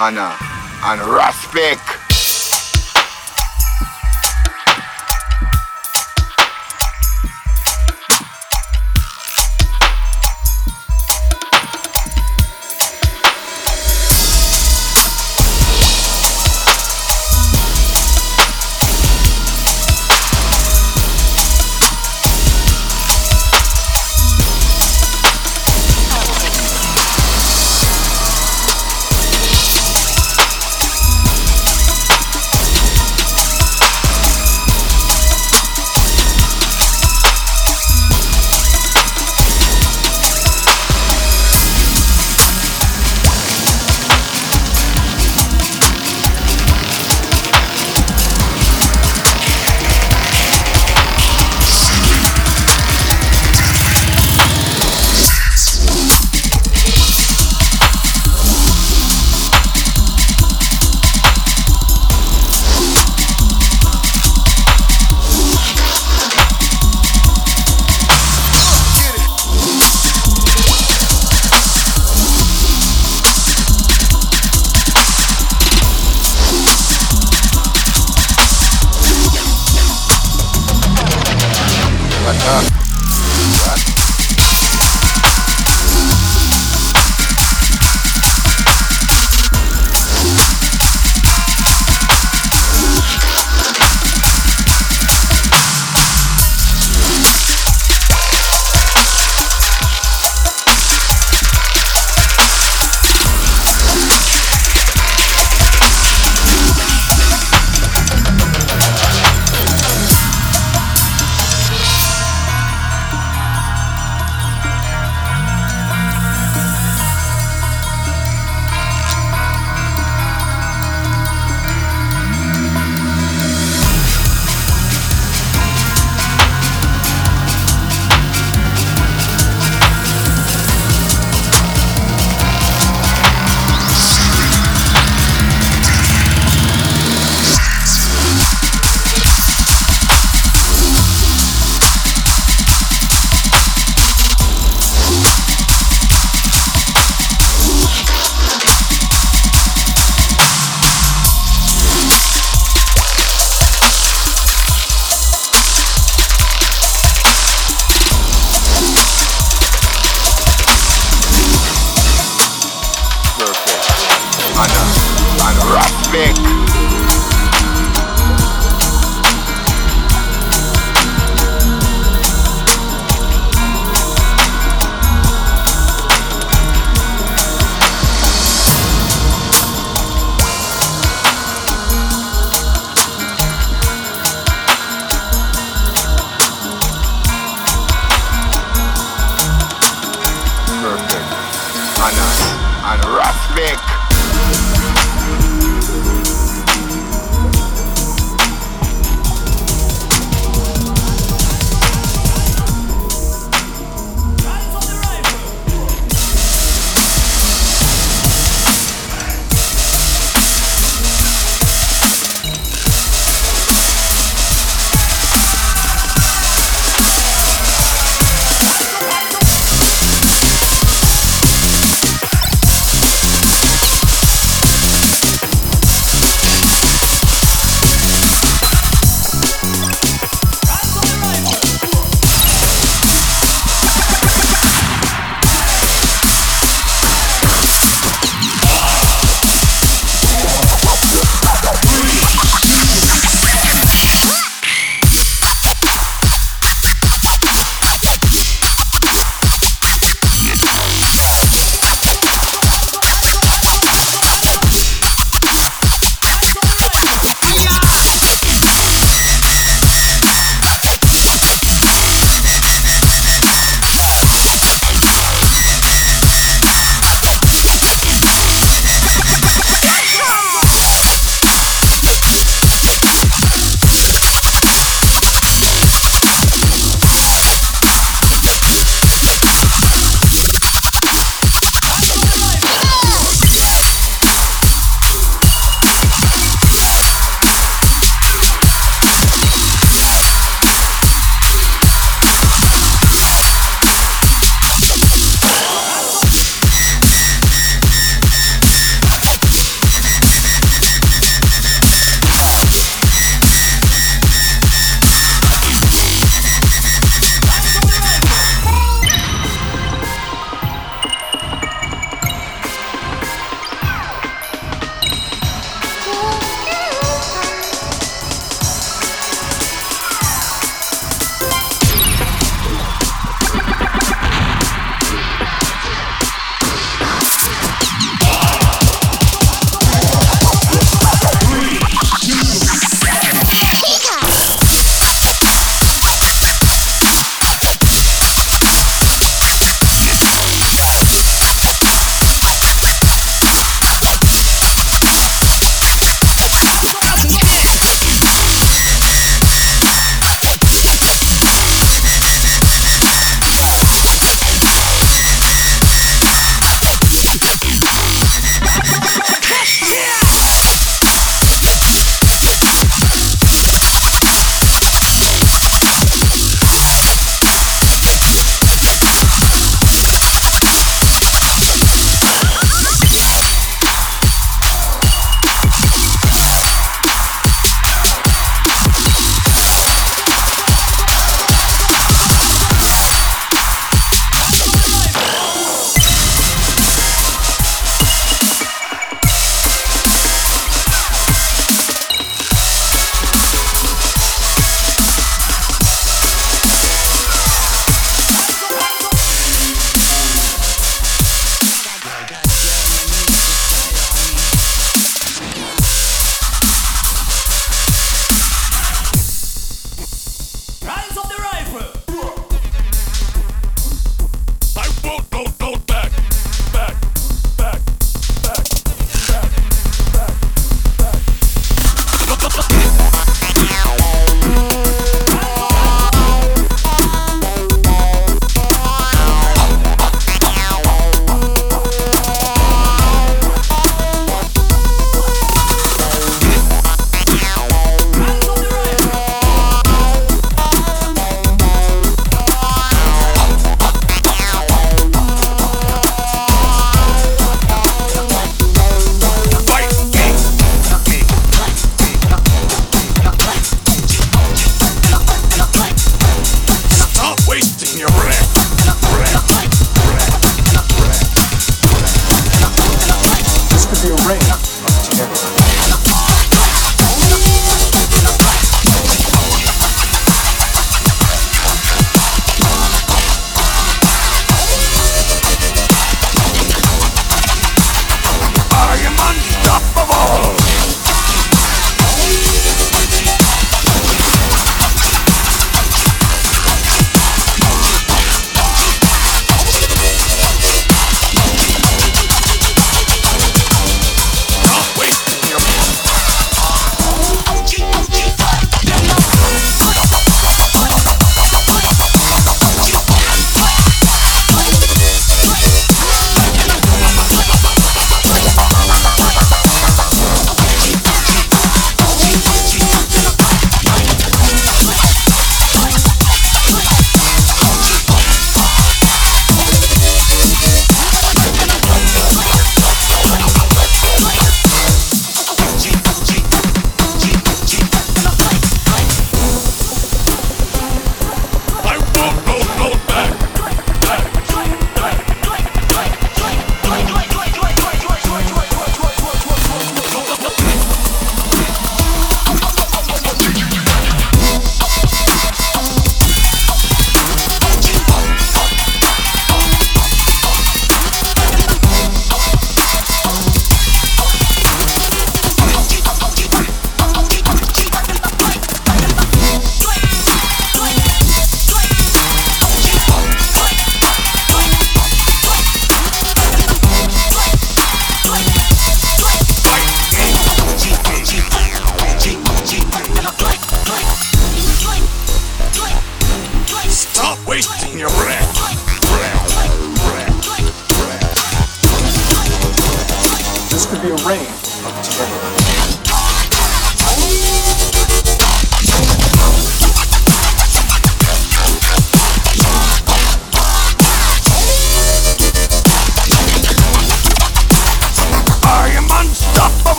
Perfect. Hannah and Raspik.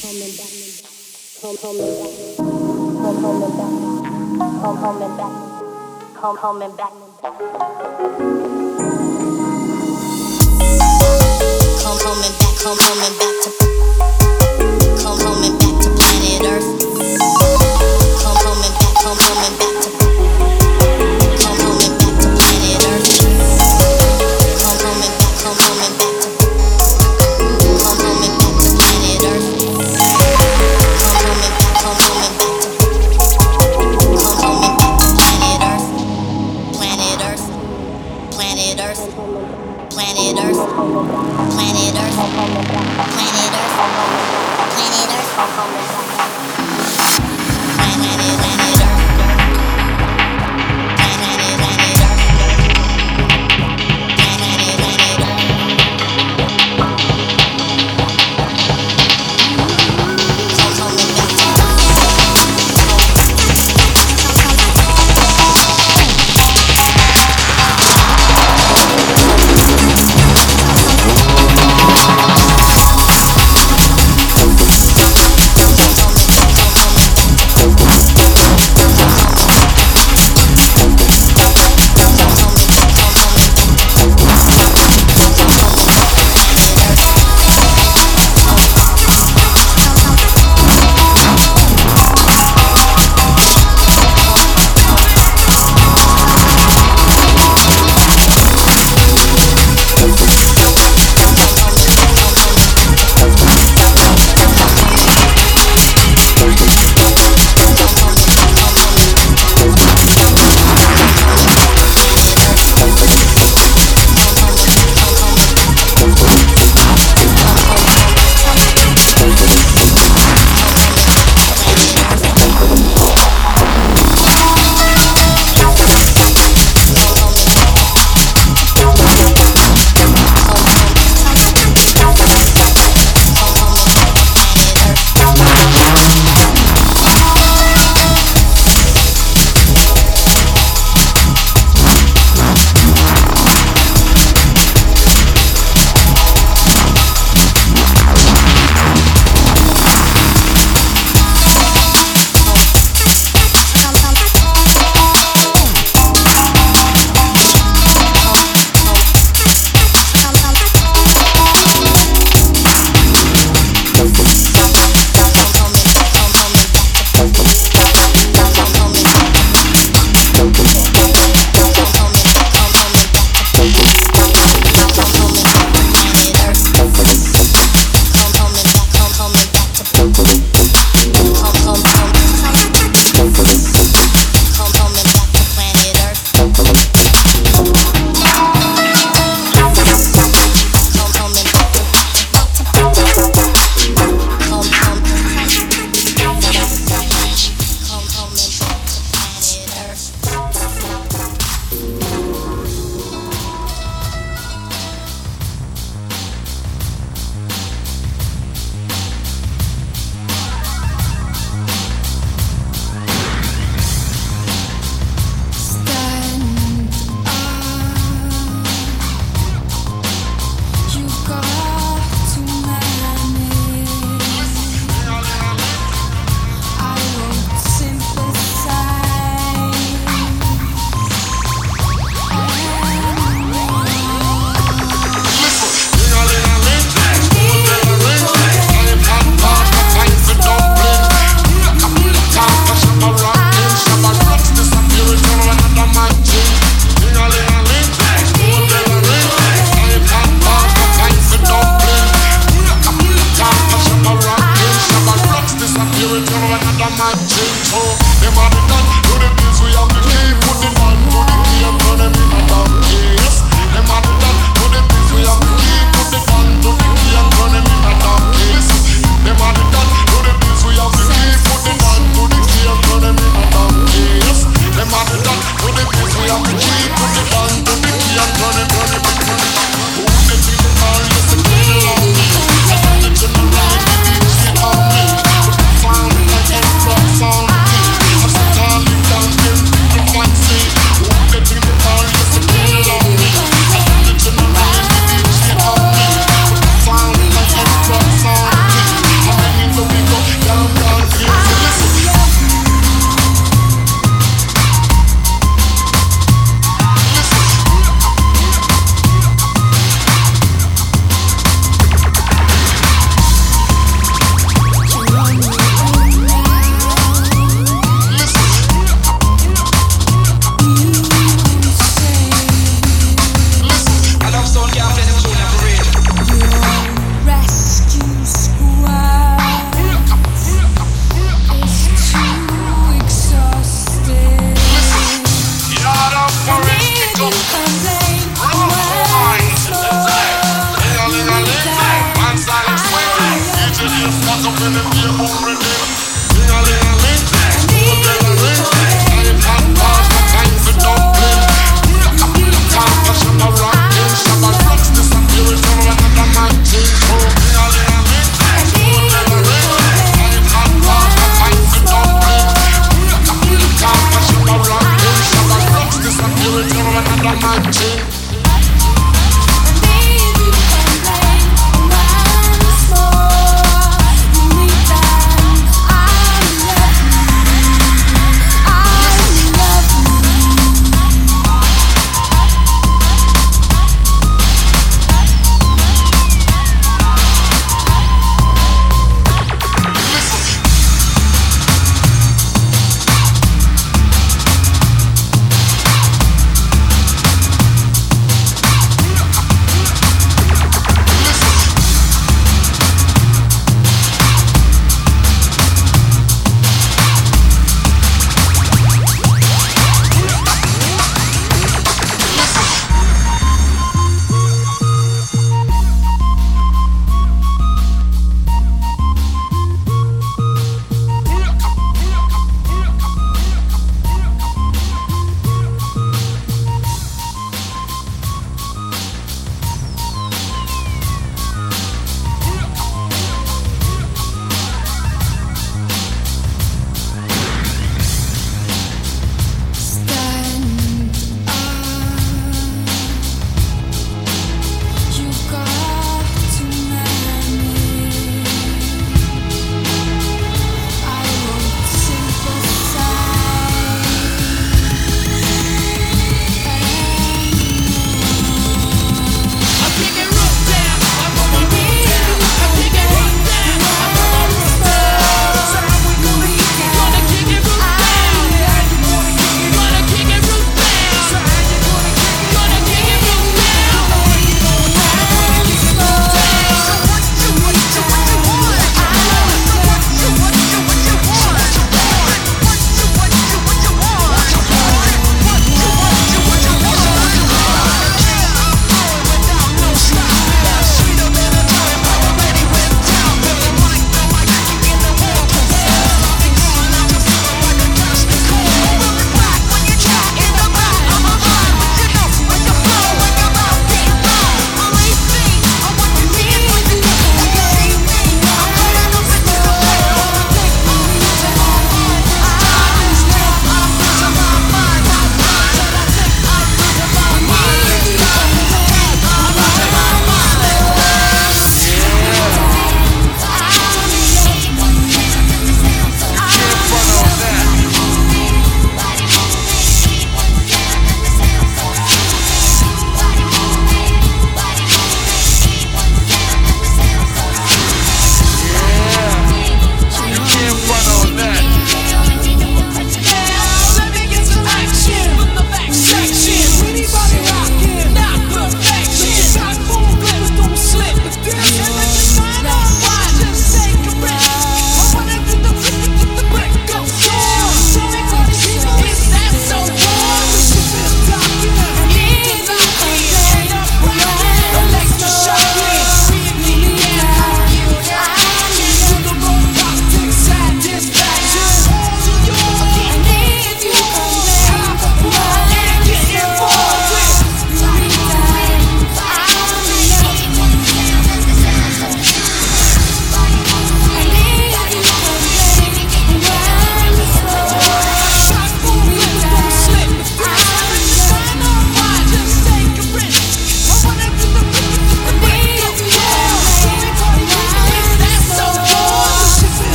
Come home and back to planet Earth. Come home and back, come home and back.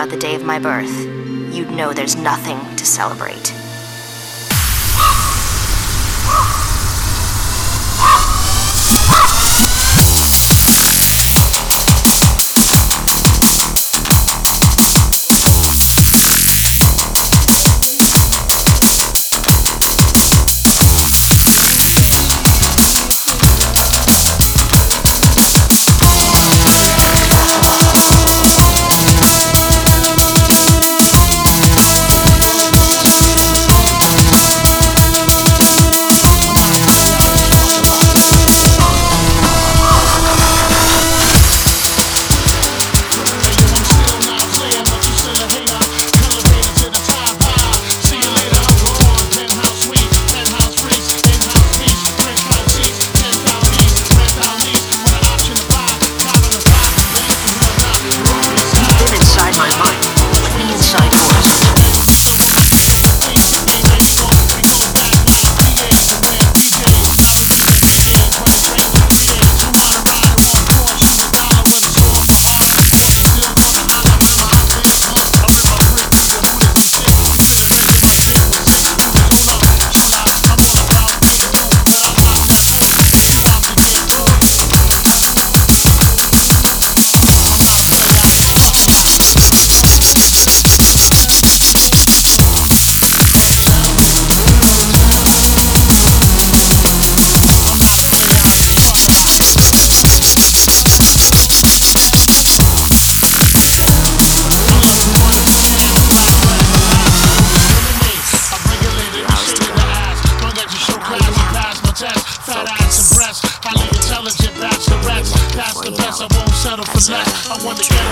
about the day of my birth, you'd know there's nothing to celebrate. I want.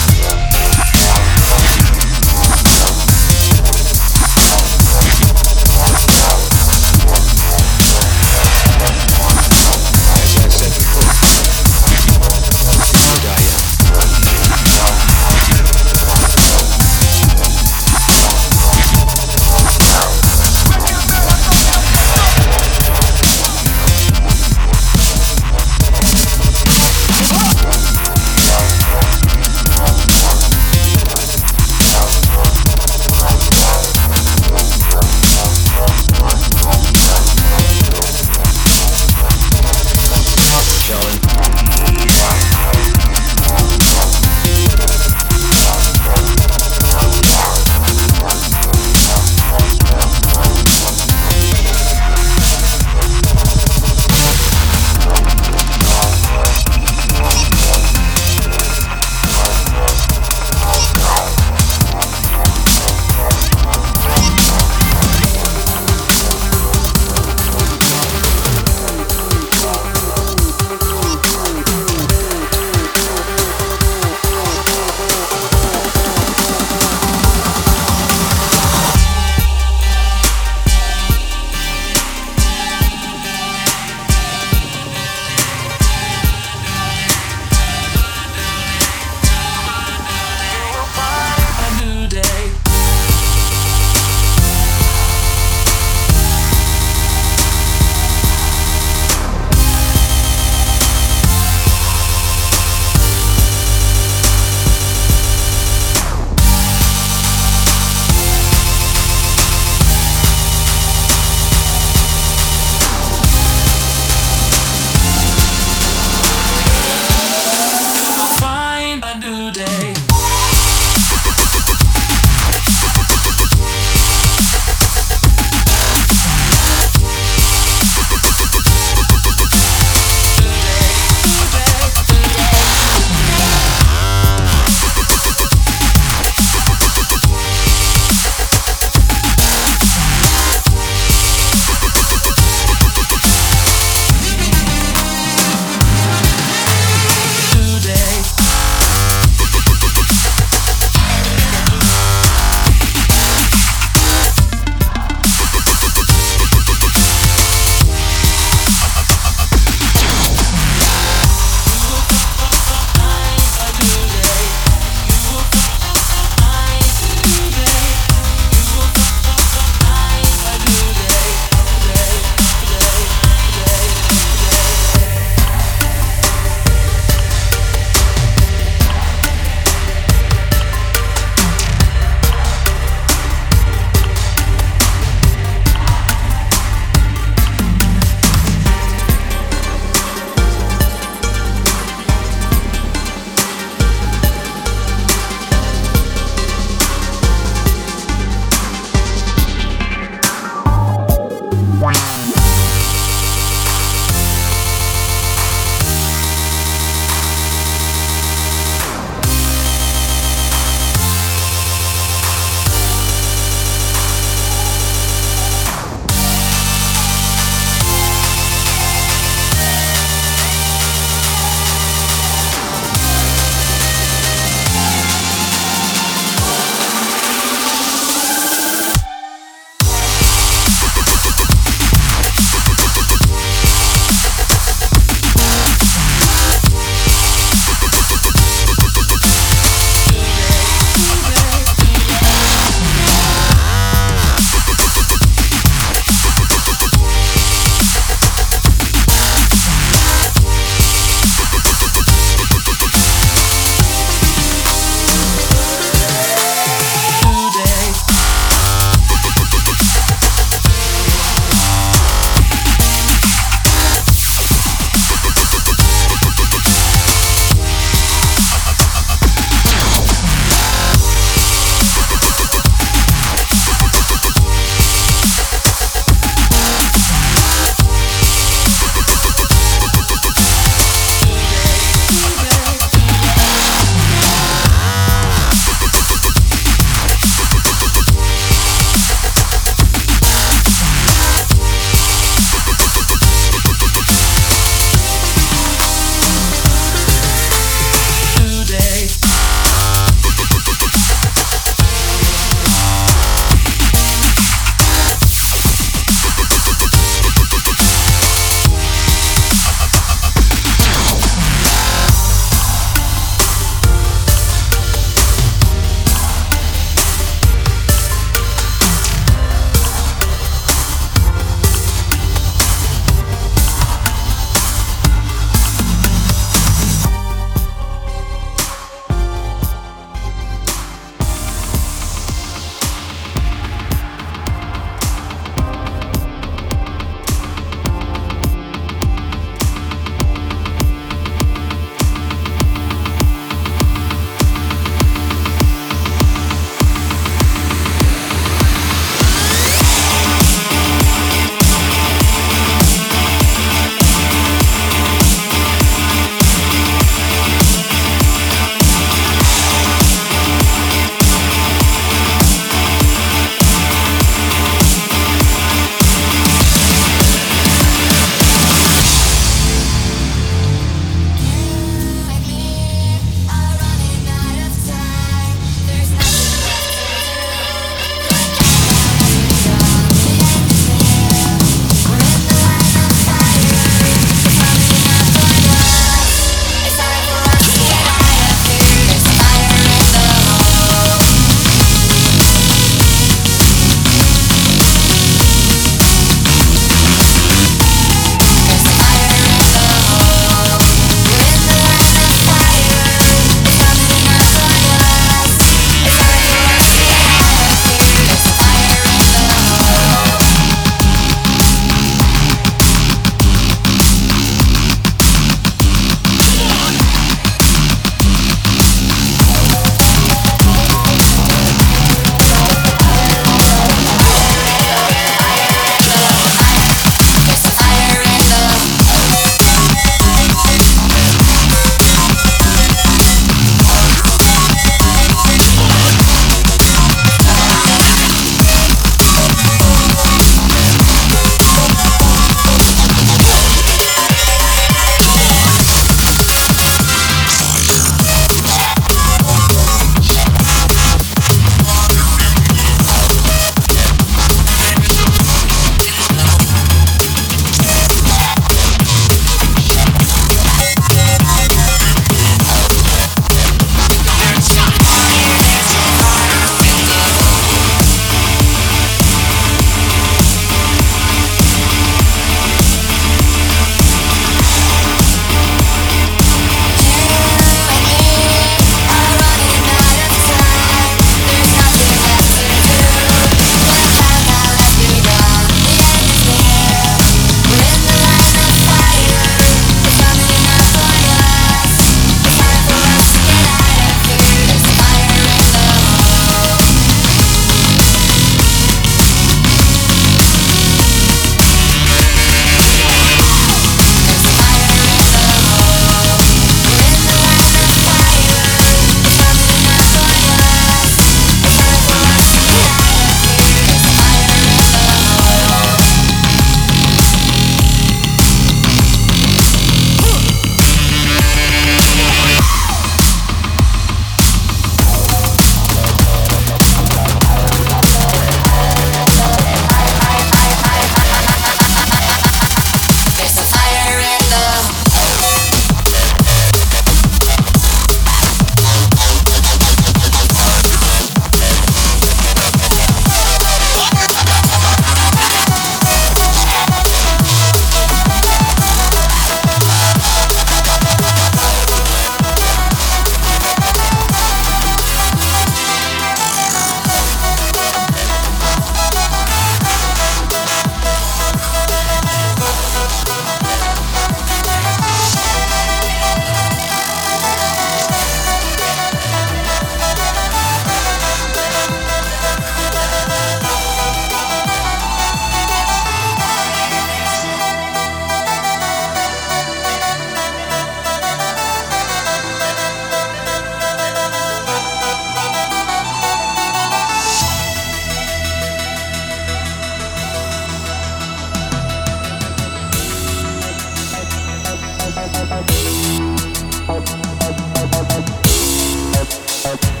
Bye.